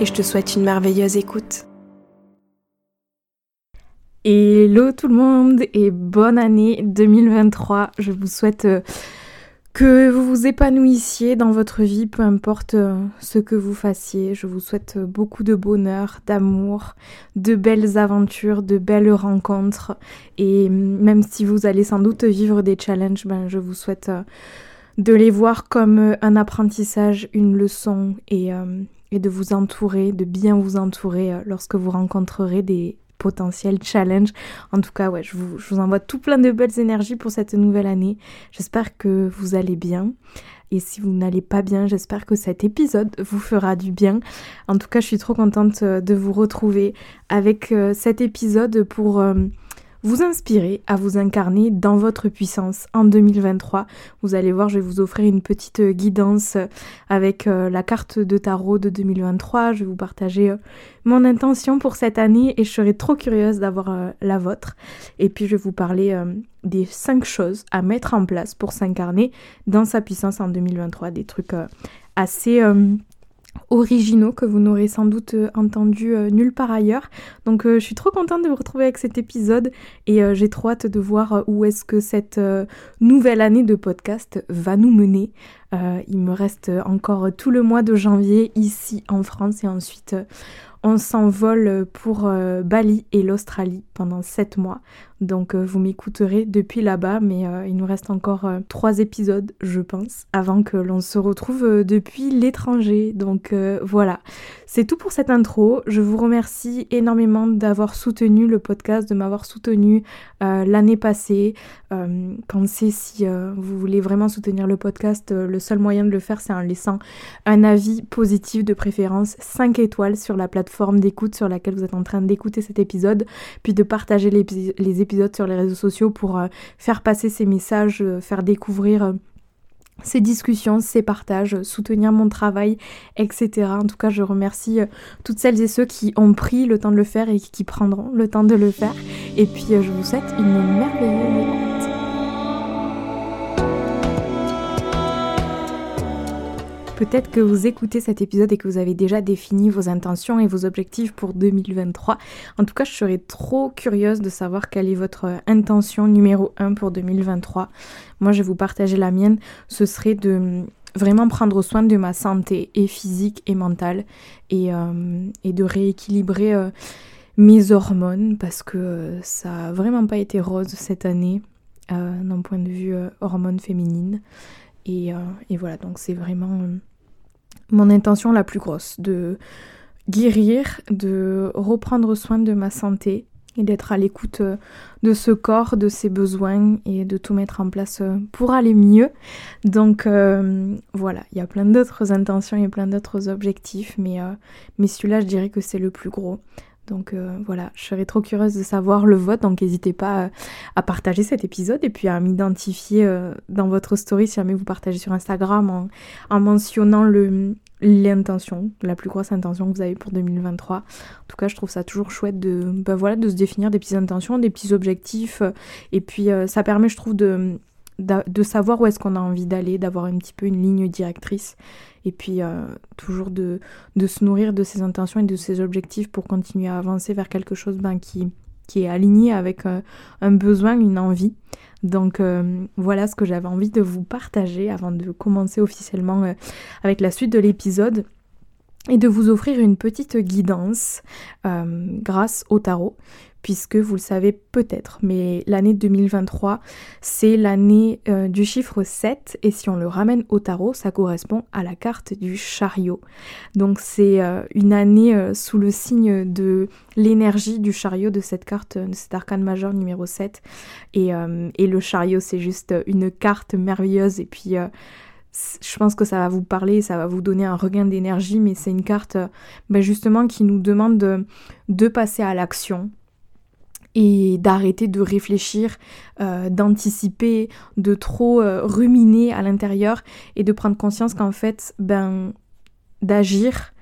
et je te souhaite une merveilleuse écoute. Hello tout le monde et bonne année 2023. Je vous souhaite euh, que vous vous épanouissiez dans votre vie, peu importe euh, ce que vous fassiez. Je vous souhaite euh, beaucoup de bonheur, d'amour, de belles aventures, de belles rencontres. Et mm, même si vous allez sans doute vivre des challenges, ben, je vous souhaite de les voir comme un apprentissage, une leçon et et de vous entourer, de bien vous entourer euh, lorsque vous rencontrerez des potentiels challenges. En tout cas, ouais, je vous, envoie tout plein de belles énergies pour cette nouvelle année. J'espère que vous allez bien. Et si vous n'allez pas bien, j'espère que cet épisode vous fera du bien. En tout cas, je suis trop contente euh, de vous retrouver avec euh, cet épisode pour vous inspirer à vous incarner dans votre puissance en 2023. Vous allez voir, je vais vous offrir une petite guidance avec euh, la carte de tarot de 2023. Je vais vous partager euh, mon intention pour cette année et je serai trop curieuse d'avoir euh, la vôtre. Et puis je vais vous parler des cinq choses à mettre en place pour s'incarner dans sa puissance en 2023. Des trucs assez originaux que vous n'aurez sans doute euh, entendu euh, nulle part ailleurs. Donc euh, je suis trop contente de vous retrouver avec cet épisode et j'ai trop hâte de voir où est-ce que cette nouvelle année de podcast va nous mener. Il me reste encore tout le mois de janvier ici en France et ensuite on s'envole pour euh, Bali et l'Australie pendant 7 mois. Donc euh, vous m'écouterez depuis là-bas, mais euh, il nous reste encore 3 épisodes, je pense, avant que l'on se retrouve depuis l'étranger. Donc voilà, c'est tout pour cette intro. Je vous remercie énormément d'avoir soutenu le podcast, de m'avoir soutenu l'année passée. pensez si vous voulez vraiment soutenir le podcast, le seul moyen de le faire, c'est en laissant un avis positif de préférence 5 étoiles sur la plateforme forme d'écoute sur laquelle vous êtes en train d'écouter cet épisode, puis de partager les, épisodes sur les réseaux sociaux pour euh, faire passer ces messages, euh, faire découvrir euh, ces discussions, ces partages, soutenir mon travail, etc. En tout cas, je remercie toutes celles et ceux qui ont pris le temps de le faire et qui prendront le temps de le faire. Et puis, je vous souhaite une merveilleuse Peut-être que vous écoutez cet épisode et que vous avez déjà défini vos intentions et vos objectifs pour 2023. En tout cas, je serais trop curieuse de savoir quelle est votre intention numéro 1 pour 2023. Moi, je vais vous partager la mienne. Ce serait de vraiment prendre soin de ma santé et physique et mentale et, euh, de rééquilibrer euh, mes hormones parce que euh, ça a vraiment pas été rose cette année d'un point de vue hormones féminines. Et, voilà, donc c'est vraiment mon intention la plus grosse, de guérir, de reprendre soin de ma santé et d'être à l'écoute euh, de ce corps, de ses besoins et de tout mettre en place euh, pour aller mieux. Donc euh, voilà, il y a plein d'autres intentions et plein d'autres objectifs, mais, mais celui-là je dirais que c'est le plus gros. Donc euh, voilà, je serais trop curieuse de savoir le vote, donc n'hésitez pas euh, à, partager cet épisode et puis à m'identifier euh, dans votre story si jamais vous partagez sur Instagram en, mentionnant l'intention, la plus grosse intention que vous avez pour 2023. En tout cas, je trouve ça toujours chouette de, voilà, de se définir des petites intentions, des petits objectifs. Et puis, ça permet, je trouve, de, de savoir où est-ce qu'on a envie d'aller, d'avoir un petit peu une ligne directrice et puis euh, toujours de, de, se nourrir de ses intentions et de ses objectifs pour continuer à avancer vers quelque chose ben, qui, qui est aligné avec euh, un besoin, une envie. Donc euh, voilà ce que j'avais envie de vous partager avant de commencer officiellement avec la suite de l'épisode et de vous offrir une petite guidance grâce au tarot puisque vous le savez peut-être, mais l'année 2023, c'est l'année euh, du chiffre 7, et si on le ramène au tarot, ça correspond à la carte du chariot. Donc c'est euh, une année euh, sous le signe de l'énergie du chariot de cette carte, de cet arcane majeur numéro 7, et, et le chariot c'est juste une carte merveilleuse, et puis je pense que ça va vous parler, ça va vous donner un regain d'énergie, mais c'est une carte ben justement qui nous demande de, de passer à l'action, et d'arrêter de réfléchir, euh, d'anticiper, de trop euh, ruminer à l'intérieur et de prendre conscience qu'en fait, ben, d'agir,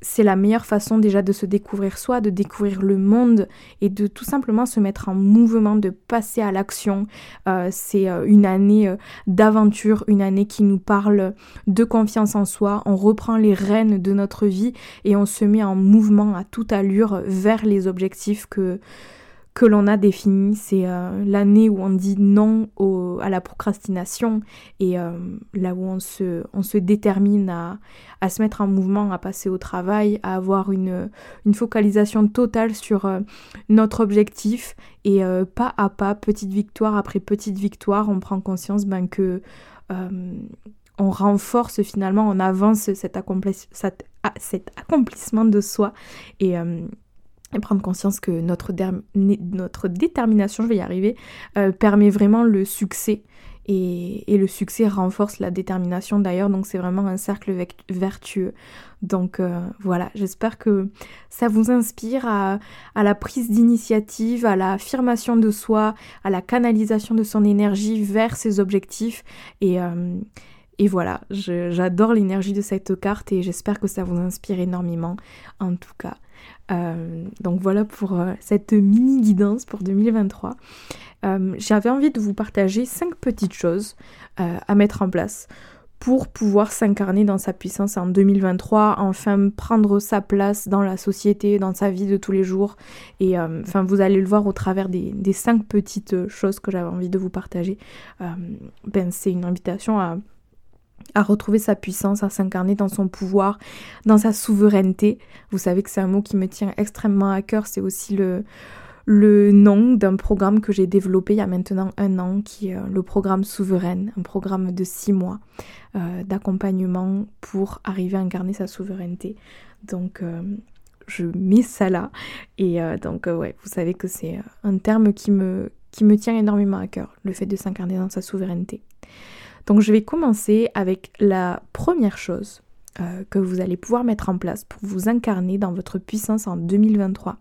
c'est la meilleure façon déjà de se découvrir soi, de découvrir le monde et de tout simplement se mettre en mouvement, de passer à l'action. Euh, c'est une année d'aventure, une année qui nous parle de confiance en soi. On reprend les rênes de notre vie et on se met en mouvement à toute allure vers les objectifs que que l'on a défini. C'est euh, l'année où on dit non à la procrastination et euh, là où on se, détermine à, se mettre en mouvement, à passer au travail, à avoir une, une focalisation totale sur euh, notre objectif et pas à pas, petite victoire après petite victoire, on prend conscience ben, que on renforce finalement, on avance cet, ah, cet accomplissement de soi et et prendre conscience que notre, détermination, je vais y arriver, euh, permet vraiment le succès. Et, le succès renforce la détermination d'ailleurs, donc c'est vraiment un cercle vertueux. Donc euh, voilà, j'espère que ça vous inspire à, la prise d'initiative, à l'affirmation de soi, à la canalisation de son énergie vers ses objectifs. Et, euh, et voilà, j'adore l'énergie de cette carte et j'espère que ça vous inspire énormément en tout cas. Euh, donc voilà pour euh, cette mini guidance pour 2023. Euh, j'avais envie de vous partager cinq petites choses à mettre en place pour pouvoir s'incarner dans sa puissance en 2023, enfin prendre sa place dans la société, dans sa vie de tous les jours. Et enfin, vous allez le voir au travers des, des cinq petites choses que j'avais envie de vous partager. ben, c'est une invitation à à retrouver sa puissance, à s'incarner dans son pouvoir, dans sa souveraineté. Vous savez que c'est un mot qui me tient extrêmement à cœur. C'est aussi le, nom d'un programme que j'ai développé il y a maintenant un an, qui est euh, le programme Souveraine, un programme de six mois euh, d'accompagnement pour arriver à incarner sa souveraineté. Donc, euh, je mets ça là. Et donc, ouais, vous savez que c'est un terme qui me, qui me tient énormément à cœur, le fait de s'incarner dans sa souveraineté. Donc je vais commencer avec la première chose euh, que vous allez pouvoir mettre en place pour vous incarner dans votre puissance en 2023.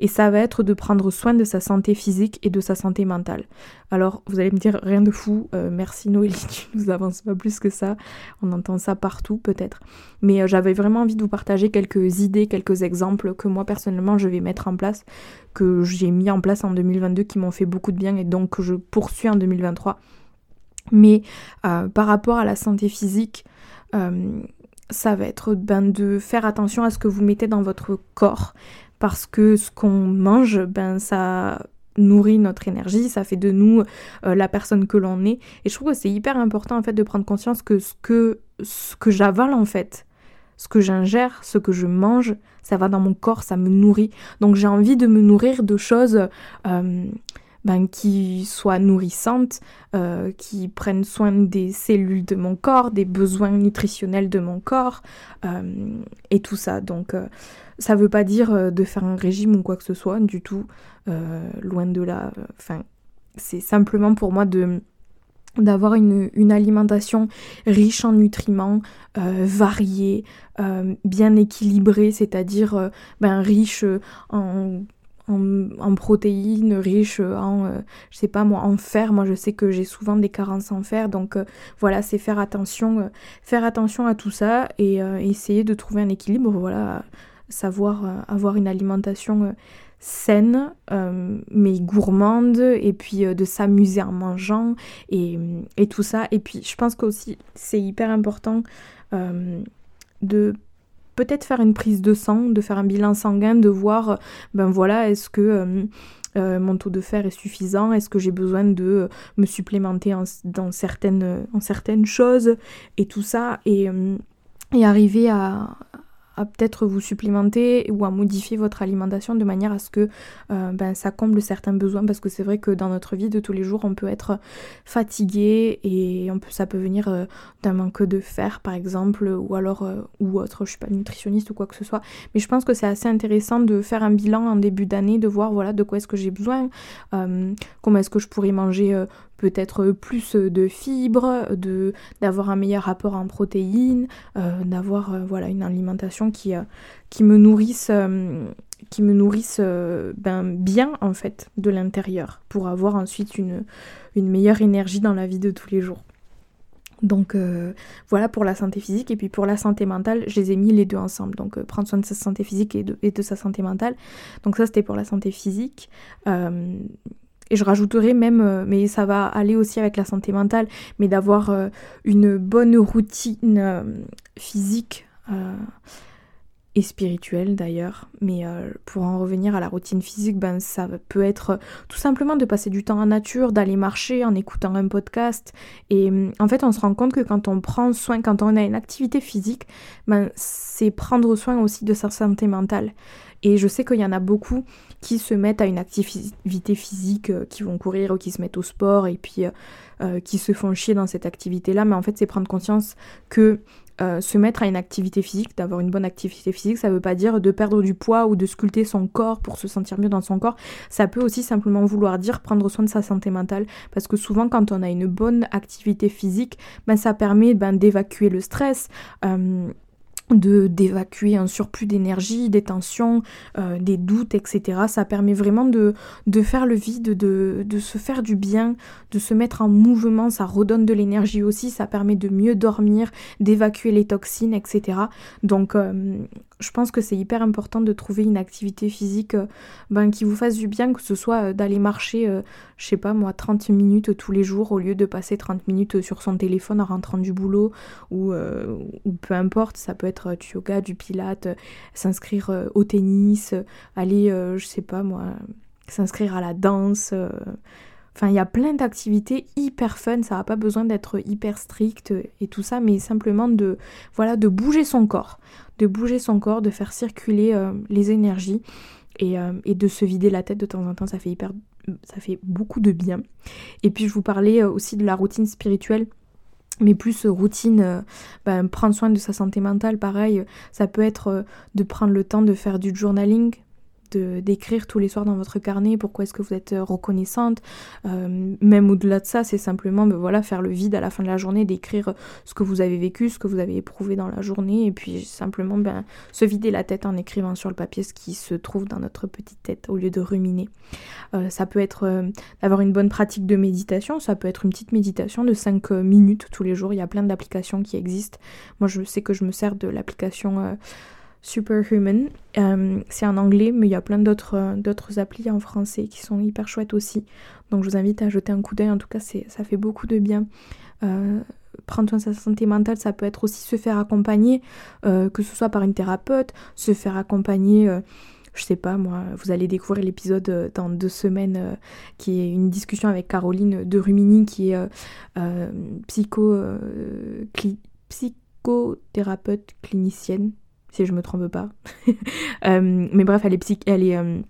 Et ça va être de prendre soin de sa santé physique et de sa santé mentale. Alors vous allez me dire rien de fou, euh, merci Noélie, tu nous avances pas plus que ça. On entend ça partout peut-être. Mais euh, j'avais vraiment envie de vous partager quelques idées, quelques exemples que moi personnellement je vais mettre en place, que j'ai mis en place en 2022 qui m'ont fait beaucoup de bien et donc que je poursuis en 2023 mais euh, par rapport à la santé physique, euh, ça va être ben, de faire attention à ce que vous mettez dans votre corps. Parce que ce qu'on mange, ben ça nourrit notre énergie, ça fait de nous euh, la personne que l'on est. Et je trouve que c'est hyper important en fait de prendre conscience que ce que, ce que j'avale en fait, ce que j'ingère, ce que je mange, ça va dans mon corps, ça me nourrit. Donc j'ai envie de me nourrir de choses ben, qui soient nourrissantes, euh, qui prennent soin des cellules de mon corps, des besoins nutritionnels de mon corps, euh, et tout ça. Donc euh, ça ne veut pas dire de faire un régime ou quoi que ce soit, du tout, loin de là. Enfin, c'est simplement pour moi de d'avoir une, une, alimentation riche en nutriments, variée, bien équilibrée, c'est-à-dire ben, riche en en, protéines, riches en, euh, je sais pas moi, en fer. Moi, je sais que j'ai souvent des carences en fer, donc euh, voilà, c'est faire attention, euh, faire attention à tout ça et essayer de trouver un équilibre. Voilà, savoir avoir une alimentation saine, mais gourmande, et puis de s'amuser en mangeant et, et, tout ça. Et puis, je pense qu'aussi, c'est hyper important de peut-être faire une prise de sang, de faire un bilan sanguin, de voir, ben voilà, est-ce que euh, euh, mon taux de fer est suffisant, est-ce que j'ai besoin de euh, me supplémenter en, dans certaines, certaines choses, et tout ça, et arriver à, à peut-être vous supplémenter ou à modifier votre alimentation de manière à ce que euh, ben, ça comble certains besoins. Parce que c'est vrai que dans notre vie de tous les jours on peut être fatigué et ça peut venir euh, d'un manque de fer par exemple ou alors euh, ou autre. Je suis pas nutritionniste ou quoi que ce soit. Mais je pense que c'est assez intéressant de faire un bilan en début d'année de voir voilà de quoi est-ce que j'ai besoin comment est-ce que je pourrais manger peut-être plus de fibres, d'avoir un meilleur rapport en protéines, d'avoir voilà une alimentation qui qui me nourrisse ben, bien en fait de l'intérieur pour avoir ensuite une, meilleure énergie dans la vie de tous les jours. Donc euh, voilà pour la santé physique et puis pour la santé mentale, je les ai mis les deux ensemble. Donc euh, prendre soin de sa santé physique et de, sa santé mentale. Donc ça c'était pour la santé physique. Euh, et je rajouterai même, mais ça va aller aussi avec la santé mentale, mais d'avoir une bonne routine physique et spirituelle d'ailleurs. Mais euh, pour en revenir à la routine physique, ben ça peut être euh, tout simplement de passer du temps en nature, d'aller marcher en écoutant un podcast. Et mm, en fait, on se rend compte que quand on prend soin, quand on a une activité physique, ben c'est prendre soin aussi de sa santé mentale. Et je sais qu'il y en a beaucoup qui se mettent à une activité physique, euh, qui vont courir ou qui se mettent au sport et puis qui se font chier dans cette activité-là. Mais en fait, c'est prendre conscience que euh, se mettre à une activité physique, d'avoir une bonne activité physique, ça veut pas dire de perdre du poids ou de sculpter son corps pour se sentir mieux dans son corps. Ça peut aussi simplement vouloir dire prendre soin de sa santé mentale. Parce que souvent, quand on a une bonne activité physique, ben, ça permet ben, d'évacuer le stress. Euh, d'évacuer un surplus d'énergie, des tensions, euh, des doutes, etc. Ça permet vraiment de, de faire le vide, de, de, se faire du bien, de se mettre en mouvement, ça redonne de l'énergie aussi, ça permet de mieux dormir, d'évacuer les toxines, etc. Donc euh, je pense que c'est hyper important de trouver une activité physique euh, ben, qui vous fasse du bien, que ce soit d'aller marcher, je sais pas moi, 30 minutes tous les jours au lieu de passer 30 minutes sur son téléphone en rentrant du boulot ou, ou peu importe, ça peut être euh, du yoga, du pilate, euh, s'inscrire euh, au tennis, aller, je sais pas moi, s'inscrire à la danse. Enfin, il y a plein d'activités hyper fun, ça n'a pas besoin d'être hyper strict et tout ça, mais simplement de, voilà, de bouger son corps, de bouger son corps, de faire circuler les énergies et, et, de se vider la tête de temps en temps, ça fait hyper, ça fait beaucoup de bien. Et puis je vous parlais aussi de la routine spirituelle mais plus routine, euh, ben, prendre soin de sa santé mentale, pareil, ça peut être euh, de prendre le temps de faire du journaling, d'écrire tous les soirs dans votre carnet pourquoi est-ce que vous êtes euh, reconnaissante. Euh, même au-delà de ça, c'est simplement ben voilà, faire le vide à la fin de la journée, d'écrire ce que vous avez vécu, ce que vous avez éprouvé dans la journée, et puis simplement ben, se vider la tête en écrivant sur le papier ce qui se trouve dans notre petite tête au lieu de ruminer. Euh, ça peut être d'avoir une bonne pratique de méditation, ça peut être une petite méditation de 5 minutes tous les jours. Il y a plein d'applications qui existent. Moi, je sais que je me sers de l'application Superhuman. Euh, c'est en anglais, mais il y a plein d'autres euh, d'autres applis en français qui sont hyper chouettes aussi. Donc je vous invite à jeter un coup d'œil. En tout cas, ça fait beaucoup de bien. Euh, prendre soin de sa santé mentale, ça peut être aussi se faire accompagner, que ce soit par une thérapeute, se faire accompagner je sais pas moi, vous allez découvrir l'épisode dans deux semaines qui est une discussion avec Caroline de Rumini qui est psycho, psychothérapeute clinicienne, si je me trompe pas. Euh, mais bref, elle est, euh,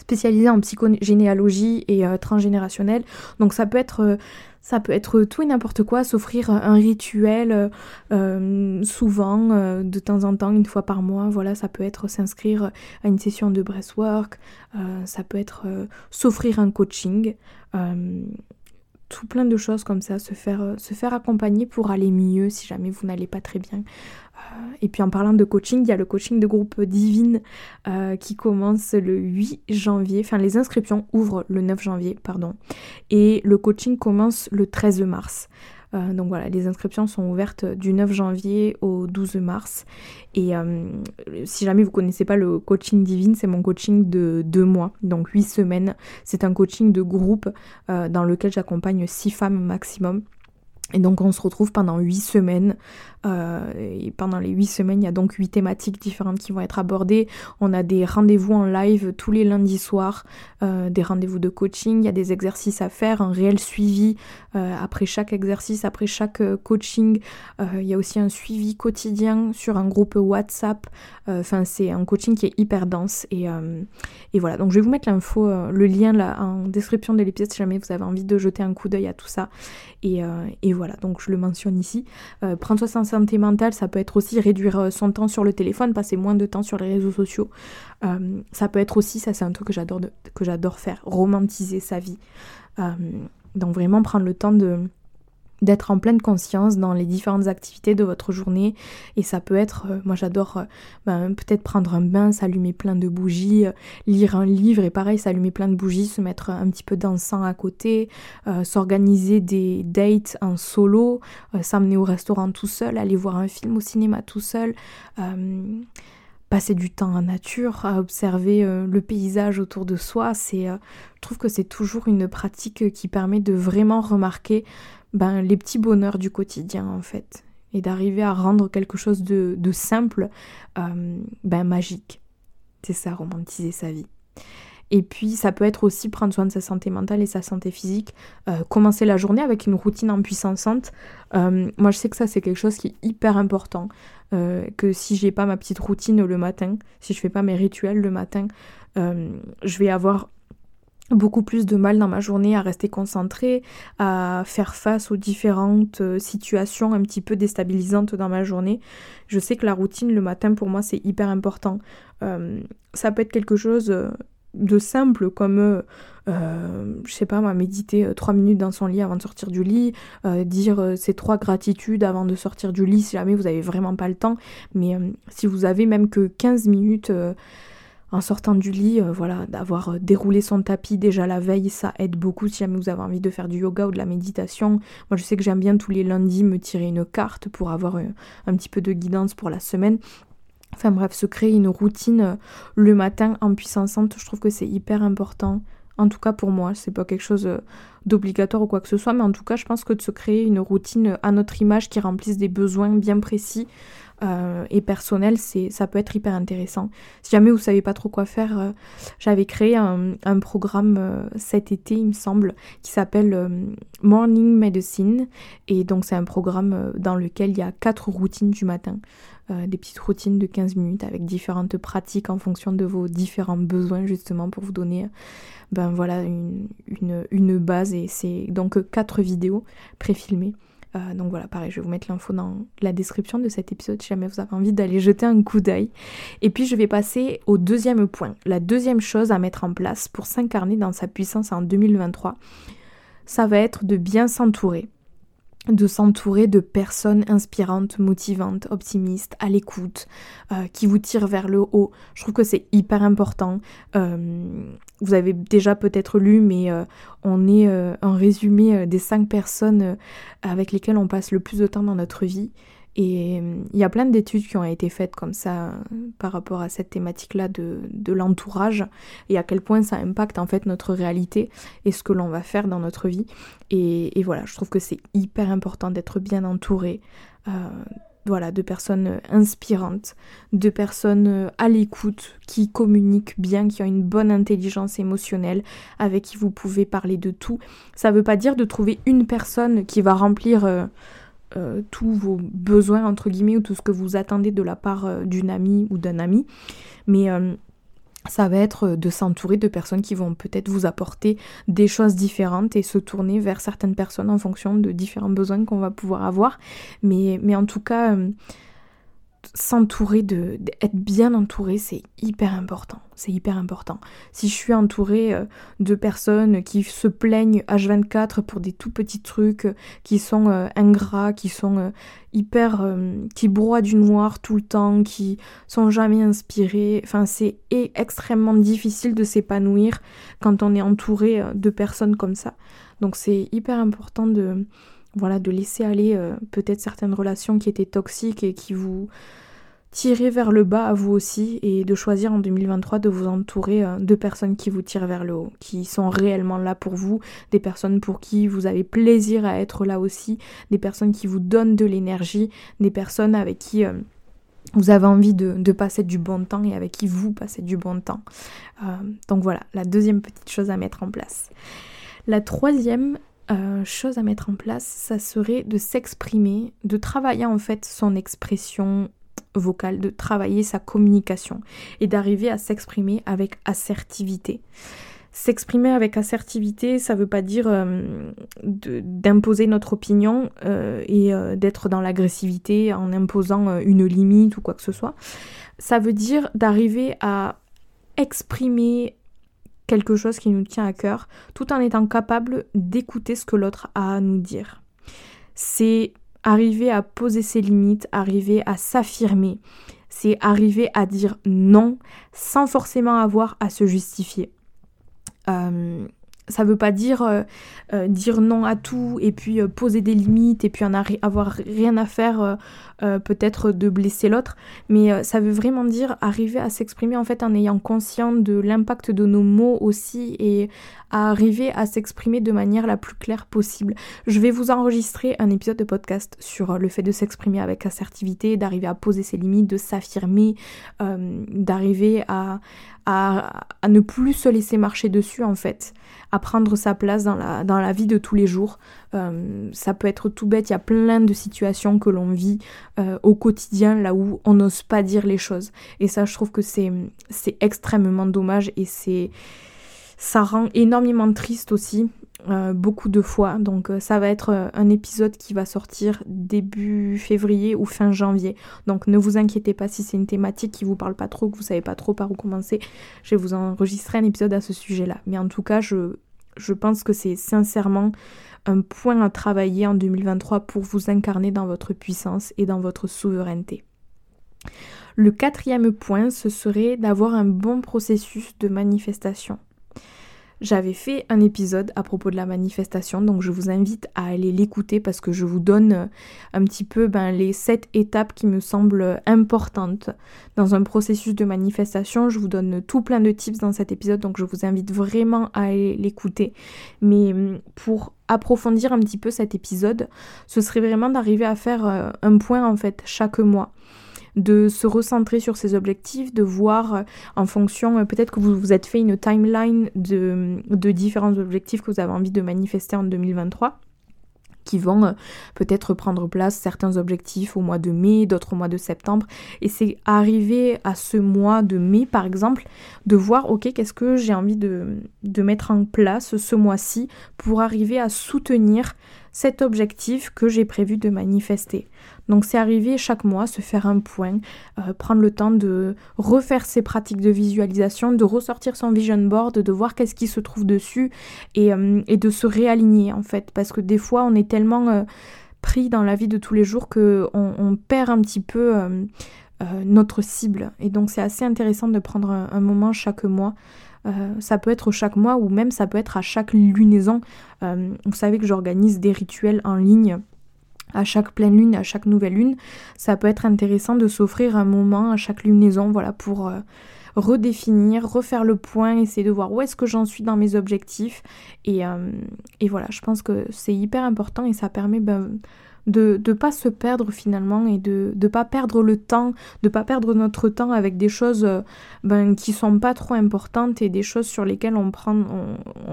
spécialisée en psychogénéalogie et euh, transgénérationnelle. Donc ça peut être ça peut être tout et n'importe quoi, s'offrir un rituel souvent, de temps en temps, une fois par mois. Voilà, ça peut être s'inscrire à une session de breathwork, ça peut être s'offrir un coaching. Tout plein de choses comme ça, se faire, se faire accompagner pour aller mieux si jamais vous n'allez pas très bien. Et puis en parlant de coaching, il y a le coaching de groupe Divine euh, qui commence le 8 janvier. Enfin, les inscriptions ouvrent le 9 janvier, pardon. Et le coaching commence le 13 mars. Euh, donc voilà, les inscriptions sont ouvertes du 9 janvier au 12 mars. Et euh, si jamais vous connaissez pas le coaching divine, c'est mon coaching de deux mois, donc huit semaines. C'est un coaching de groupe dans lequel j'accompagne six femmes maximum. Et donc on se retrouve pendant huit semaines euh, et pendant les huit semaines, il y a donc huit thématiques différentes qui vont être abordées. On a des rendez-vous en live tous les lundis soirs, euh, des rendez-vous de coaching, il y a des exercices à faire, un réel suivi euh, après chaque exercice, après chaque coaching. il y a aussi un suivi quotidien sur un groupe WhatsApp. Enfin, c'est un coaching qui est hyper dense. Et, voilà, donc je vais vous mettre l'info, le lien là en description de l'épisode si jamais vous avez envie de jeter un coup d'œil à tout ça. Et, et, voilà, donc je le mentionne ici. prends soin santé mentale, ça peut être aussi réduire euh, son temps sur le téléphone, passer moins de temps sur les réseaux sociaux. Euh, ça peut être aussi, ça c'est un truc que j'adore, faire, romantiser sa vie. Euh, donc vraiment prendre le temps de d'être en pleine conscience dans les différentes activités de votre journée. Et ça peut être, euh, moi j'adore euh, ben, peut-être prendre un bain, s'allumer plein de bougies, euh, lire un livre et pareil, s'allumer plein de bougies, se mettre un petit peu d'encens à côté, s'organiser des dates en solo, s'amener au restaurant tout seul, aller voir un film au cinéma tout seul passer du temps en nature, à observer le paysage autour de soi, c'est, je trouve que c'est toujours une pratique qui permet de vraiment remarquer ben, les petits bonheurs du quotidien en fait. Et d'arriver à rendre quelque chose de, simple euh, ben, magique. C'est ça, romantiser sa vie. Et puis ça peut être aussi prendre soin de sa santé mentale et sa santé physique. Euh, commencer la journée avec une routine en puissance. Euh, moi je sais que ça c'est quelque chose qui est hyper important. que si j'ai pas ma petite routine le matin, si je fais pas mes rituels le matin, je vais avoir beaucoup plus de mal dans ma journée à rester concentrée, à faire face aux différentes euh, situations un petit peu déstabilisantes dans ma journée. Je sais que la routine le matin pour moi c'est hyper important. Euh, ça peut être quelque chose euh, de simple comme je sais pas méditer trois minutes dans son lit avant de sortir du lit dire ces trois gratitudes avant de sortir du lit si jamais vous avez vraiment pas le temps mais si vous avez même que 15 minutes en sortant du lit, euh, voilà, d'avoir euh, déroulé son tapis déjà la veille, ça aide beaucoup si jamais vous avez envie de faire du yoga ou de la méditation. Moi, je sais que j'aime bien tous les lundis me tirer une carte pour avoir euh, un, petit peu de guidance pour la semaine. Enfin bref, se créer une routine le matin en puissance, je trouve que c'est hyper important. En tout cas pour moi, c'est pas quelque chose d'obligatoire ou quoi que ce soit, mais en tout cas, je pense que de se créer une routine à notre image qui remplisse des besoins bien précis, euh, et personnel, c'est, ça peut être hyper intéressant. Si jamais vous savez pas trop quoi faire, euh, j'avais créé un, programme euh, cet été, il me semble, qui s'appelle Morning Medicine. Et donc c'est un programme dans lequel il y a quatre routines du matin. des petites routines de 15 minutes avec différentes pratiques en fonction de vos différents besoins justement pour vous donner ben voilà une, une, une base et c'est donc quatre vidéos préfilmées euh, donc voilà, pareil, je vais vous mettre l'info dans la description de cet épisode si jamais vous avez envie d'aller jeter un coup d'œil. Et puis je vais passer au deuxième point. La deuxième chose à mettre en place pour s'incarner dans sa puissance en 2023, ça va être de bien s'entourer de s'entourer de personnes inspirantes, motivantes, optimistes, à l'écoute, euh, qui vous tirent vers le haut. Je trouve que c'est hyper important. Euh, vous avez déjà peut-être lu, mais euh, on est un résumé des cinq personnes avec lesquelles on passe le plus de temps dans notre vie. Et il y a plein d'études qui ont été faites comme ça par rapport à cette thématique-là de, de l'entourage et à quel point ça impacte en fait notre réalité et ce que l'on va faire dans notre vie. Et, voilà, je trouve que c'est hyper important d'être bien entouré. Euh, voilà, de personnes inspirantes, de personnes à l'écoute, qui communiquent bien, qui ont une bonne intelligence émotionnelle, avec qui vous pouvez parler de tout. Ça ne veut pas dire de trouver une personne qui va remplir euh, euh, tous vos besoins, entre guillemets, ou tout ce que vous attendez de la part euh, d'une amie ou d'un ami. Mais euh, ça va être de s'entourer de personnes qui vont peut-être vous apporter des choses différentes et se tourner vers certaines personnes en fonction de différents besoins qu'on va pouvoir avoir. Mais, mais en tout cas, s'entourer de, être bien entouré, c'est hyper important. C'est hyper important. Si je suis entourée euh, de personnes qui se plaignent H24 pour des tout petits trucs, euh, qui sont euh, ingrats, qui sont hyper, qui broient du noir tout le temps, qui sont jamais inspirés, enfin c'est extrêmement difficile de s'épanouir quand on est entouré de personnes comme ça. Donc c'est hyper important de voilà, de laisser aller euh, peut-être certaines relations qui étaient toxiques et qui vous tiraient vers le bas à vous aussi et de choisir en 2023 de vous entourer euh, de personnes qui vous tirent vers le haut, qui sont réellement là pour vous, des personnes pour qui vous avez plaisir à être là aussi, des personnes qui vous donnent de l'énergie, des personnes avec qui euh, vous avez envie de, passer du bon temps et avec qui vous passez du bon temps. donc voilà, la deuxième petite chose à mettre en place. La troisième, euh, chose à mettre en place, ça serait de s'exprimer, de travailler en fait son expression vocale, de travailler sa communication et d'arriver à s'exprimer avec assertivité. S'exprimer avec assertivité, ça veut pas dire euh, d'imposer notre opinion euh, et d'être dans l'agressivité en imposant une limite ou quoi que ce soit. Ça veut dire d'arriver à exprimer quelque chose qui nous tient à cœur, tout en étant capable d'écouter ce que l'autre a à nous dire. C'est arriver à poser ses limites, arriver à s'affirmer, c'est arriver à dire non sans forcément avoir à se justifier. Euh, ça veut pas dire euh, euh, dire non à tout et puis euh, poser des limites et puis en avoir rien à faire peut-être de blesser l'autre, mais ça veut vraiment dire arriver à s'exprimer en fait en ayant conscience de l'impact de nos mots aussi et à arriver à s'exprimer de manière la plus claire possible. Je vais vous enregistrer un épisode de podcast sur le fait de s'exprimer avec assertivité, d'arriver à poser ses limites, de s'affirmer, d'arriver à, ne plus se laisser marcher dessus en fait à prendre sa place dans la, dans la vie de tous les jours. Euh, ça peut être tout bête, il y a plein de situations que l'on vit euh, au quotidien là où on n'ose pas dire les choses. Et ça, je trouve que c'est extrêmement dommage et c'est ça rend énormément triste aussi euh, beaucoup de fois. Donc euh, ça va être euh, un épisode qui va sortir début février ou fin janvier. Donc ne vous inquiétez pas si c'est une thématique qui vous parle pas trop, que vous savez pas trop par où commencer. Je vais vous enregistrer un épisode à ce sujet-là. Mais en tout cas, je, je pense que c'est sincèrement un point à travailler en 2023 pour vous incarner dans votre puissance et dans votre souveraineté. Le quatrième point, ce serait d'avoir un bon processus de manifestation. J'avais fait un épisode à propos de la manifestation, donc je vous invite à aller l'écouter parce que je vous donne euh, un petit peu ben, les sept étapes qui me semblent importantes dans un processus de manifestation. Je vous donne tout plein de tips dans cet épisode, donc je vous invite vraiment à aller l'écouter. Mais hum, pour approfondir un petit peu cet épisode, ce serait vraiment d'arriver à faire euh, un point en fait chaque mois de se recentrer sur ses objectifs, de voir euh, en fonction, euh, peut-être que vous vous êtes fait une timeline de, différents objectifs que vous avez envie de manifester en 2023 qui vont euh, peut-être prendre place certains objectifs au mois de mai, d'autres au mois de septembre. Et c'est arriver à ce mois de mai, par exemple, de voir, ok, qu'est-ce que j'ai envie de, mettre en place ce mois-ci pour arriver à soutenir cet objectif que j'ai prévu de manifester. Donc c'est arriver chaque mois, se faire un point, euh, prendre le temps de refaire ses pratiques de visualisation, de ressortir son vision board, de voir qu'est-ce qui se trouve dessus et, euh, de se réaligner en fait. Parce que des fois on est tellement euh, pris dans la vie de tous les jours qu'on on perd un petit peu notre cible. Et donc c'est assez intéressant de prendre un, moment chaque mois. Ça peut être chaque mois ou même ça peut être à chaque lunaison. vous savez que j'organise des rituels en ligne à chaque pleine lune, à chaque nouvelle lune, ça peut être intéressant de s'offrir un moment à chaque lunaison, voilà, pour euh, redéfinir, refaire le point, essayer de voir où est-ce que j'en suis dans mes objectifs. Et, euh, et voilà, je pense que c'est hyper important et ça permet ben, de ne pas se perdre finalement et de ne pas perdre le temps, de pas perdre notre temps avec des choses euh, ben, qui sont pas trop importantes et des choses sur lesquelles on prend,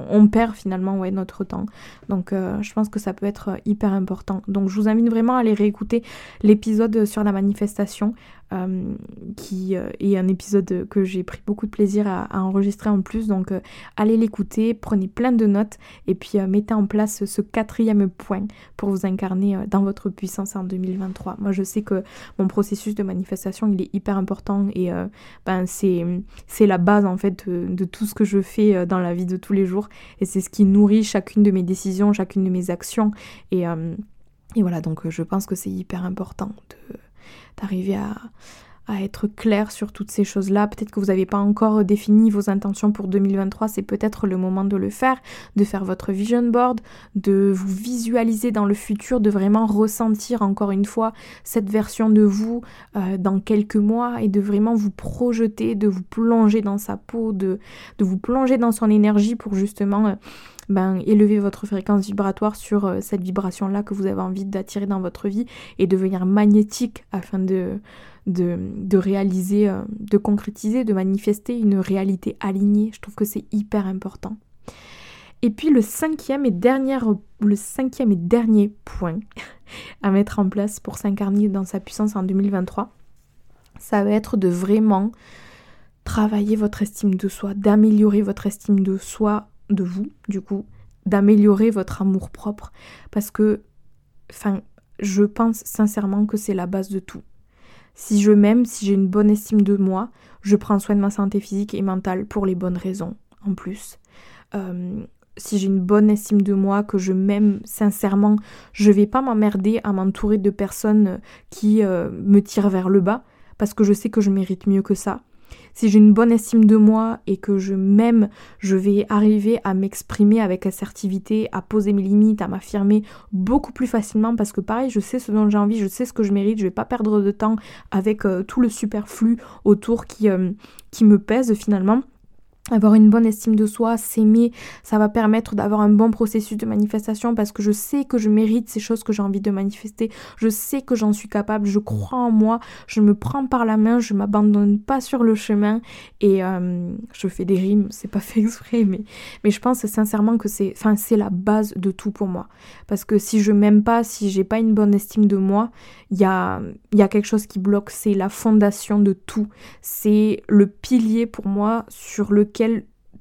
on, perd finalement ouais, notre temps. Donc euh, je pense que ça peut être hyper important. Donc je vous invite vraiment à aller réécouter l'épisode sur la manifestation. Euh, qui euh, est un épisode que j'ai pris beaucoup de plaisir à, enregistrer en plus. Donc euh, allez l'écouter, prenez plein de notes et puis mettez en place ce quatrième point pour vous incarner dans votre puissance en 2023. Moi je sais que mon processus de manifestation il est hyper important et ben, c'est, la base en fait de, tout ce que je fais dans la vie de tous les jours et c'est ce qui nourrit chacune de mes décisions, chacune de mes actions et, et voilà donc je pense que c'est hyper important de d'arriver à, être clair sur toutes ces choses-là. Peut-être que vous n'avez pas encore défini vos intentions pour 2023, c'est peut-être le moment de le faire, de faire votre vision board, de vous visualiser dans le futur, de vraiment ressentir encore une fois cette version de vous euh, dans quelques mois et de vraiment vous projeter, de vous plonger dans sa peau, de, vous plonger dans son énergie pour justement... Euh, ben, élever votre fréquence vibratoire sur euh, cette vibration-là que vous avez envie d'attirer dans votre vie et devenir magnétique afin de, réaliser, euh, de concrétiser, de manifester une réalité alignée. Je trouve que c'est hyper important. Et puis le cinquième et, dernier, le cinquième et dernier point à mettre en place pour s'incarner dans sa puissance en 2023, ça va être de vraiment travailler votre estime de soi, d'améliorer votre estime de soi de vous, du coup, d'améliorer votre amour propre. Parce que, enfin, je pense sincèrement que c'est la base de tout. Si je m'aime, si j'ai une bonne estime de moi, je prends soin de ma santé physique et mentale pour les bonnes raisons. en plus. Euh, si j'ai une bonne estime de moi, que je m'aime sincèrement, je vais pas m'emmerder à m'entourer de personnes qui euh, me tirent vers le bas parce que je sais que je mérite mieux que ça. Si j'ai une bonne estime de moi et que je m'aime, je vais arriver à m'exprimer avec assertivité, à poser mes limites, à m'affirmer beaucoup plus facilement parce que pareil, je sais ce dont j'ai envie, je sais ce que je mérite, je vais pas perdre de temps avec euh, tout le superflu autour qui, euh, qui me pèse finalement. Avoir une bonne estime de soi, s'aimer, ça va permettre d'avoir un bon processus de manifestation parce que je sais que je mérite ces choses que j'ai envie de manifester. Je sais que j'en suis capable, je crois en moi, je me prends par la main, je m'abandonne pas sur le chemin et euh, je fais des rimes, c'est pas fait exprès, mais, mais je pense sincèrement que c'est, la base de tout pour moi. Parce que si je m'aime pas, si j'ai pas une bonne estime de moi, il y a, y a quelque chose qui bloque, c'est la fondation de tout. C'est le pilier pour moi sur lequel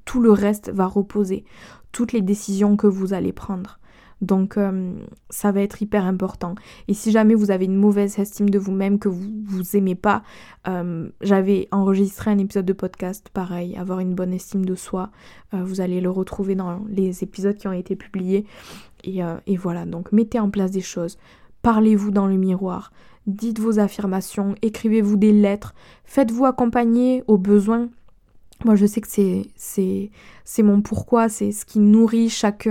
tout le reste va reposer, toutes les décisions que vous allez prendre. Donc euh, ça va être hyper important. Et si jamais vous avez une mauvaise estime de vous-même, que vous vous aimez pas, euh, j'avais enregistré un épisode de podcast pareil, avoir une bonne estime de soi. Euh, vous allez le retrouver dans les épisodes qui ont été publiés. Et, et voilà, donc mettez en place des choses. Parlez-vous dans le miroir. Dites vos affirmations, écrivez-vous des lettres, faites-vous accompagner aux besoins moi, je sais que c'est, mon pourquoi, c'est ce qui nourrit chaque,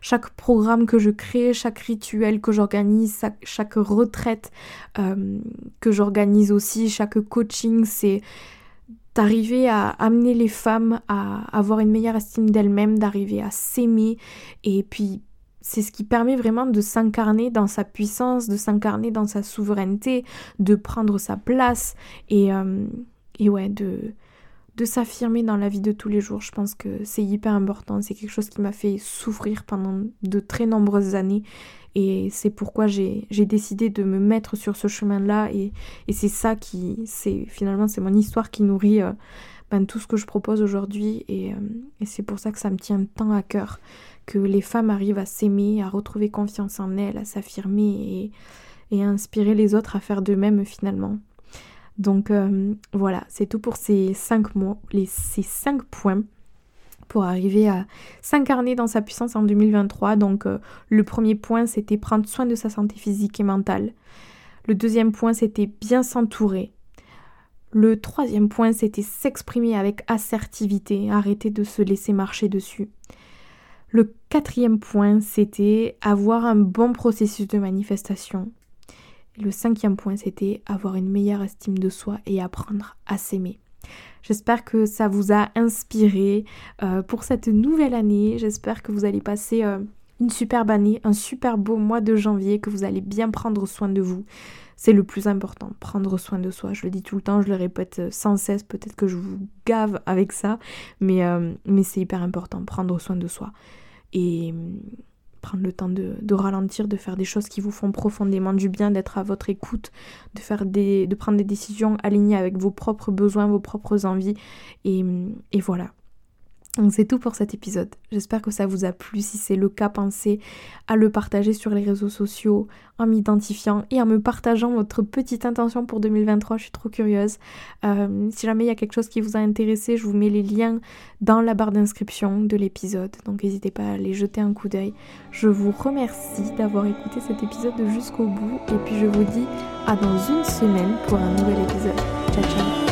chaque programme que je crée, chaque rituel que j'organise, chaque, retraite euh, que j'organise aussi, chaque coaching, c'est d'arriver à amener les femmes à avoir une meilleure estime d'elles-mêmes, d'arriver à s'aimer. Et puis c'est ce qui permet vraiment de s'incarner dans sa puissance, de s'incarner dans sa souveraineté, de prendre sa place et, euh, et ouais, de, de s'affirmer dans la vie de tous les jours. Je pense que c'est hyper important. C'est quelque chose qui m'a fait souffrir pendant de très nombreuses années. Et c'est pourquoi j'ai décidé de me mettre sur ce chemin-là. Et, c'est ça qui, c'est finalement, c'est mon histoire qui nourrit euh, ben, tout ce que je propose aujourd'hui. Et, euh, et c'est pour ça que ça me tient tant à cœur. Que les femmes arrivent à s'aimer, à retrouver confiance en elles, à s'affirmer et, et à inspirer les autres à faire de même finalement. Donc euh, voilà, c'est tout pour ces cinq mots, les, ces points pour arriver à s'incarner dans sa puissance en 2023. Donc euh, le premier point, c'était prendre soin de sa santé physique et mentale. Le deuxième point, c'était bien s'entourer. Le troisième point, c'était s'exprimer avec assertivité, arrêter de se laisser marcher dessus. Le quatrième point, c'était avoir un bon processus de manifestation le cinquième point, c'était avoir une meilleure estime de soi et apprendre à s'aimer. J'espère que ça vous a inspiré euh, pour cette nouvelle année. J'espère que vous allez passer euh, une superbe année, un super beau mois de janvier, que vous allez bien prendre soin de vous. C'est le plus important, prendre soin de soi. Je le dis tout le temps, je le répète euh, sans cesse, peut-être que je vous gave avec ça, mais, mais c'est hyper important, prendre soin de soi. Et prendre le temps de, ralentir, de faire des choses qui vous font profondément du bien, d'être à votre écoute, de, faire des, de prendre des décisions alignées avec vos propres besoins, vos propres envies. et voilà. Donc c'est tout pour cet épisode. J'espère que ça vous a plu. Si c'est le cas, pensez à le partager sur les réseaux sociaux en m'identifiant et en me partageant votre petite intention pour 2023. Je suis trop curieuse. Euh, si jamais il y a quelque chose qui vous a intéressé, je vous mets les liens dans la barre d'inscription de l'épisode. Donc n'hésitez pas à aller jeter un coup d'œil. Je vous remercie d'avoir écouté cet épisode jusqu'au bout. Et puis je vous dis à dans une semaine pour un nouvel épisode. Ciao ciao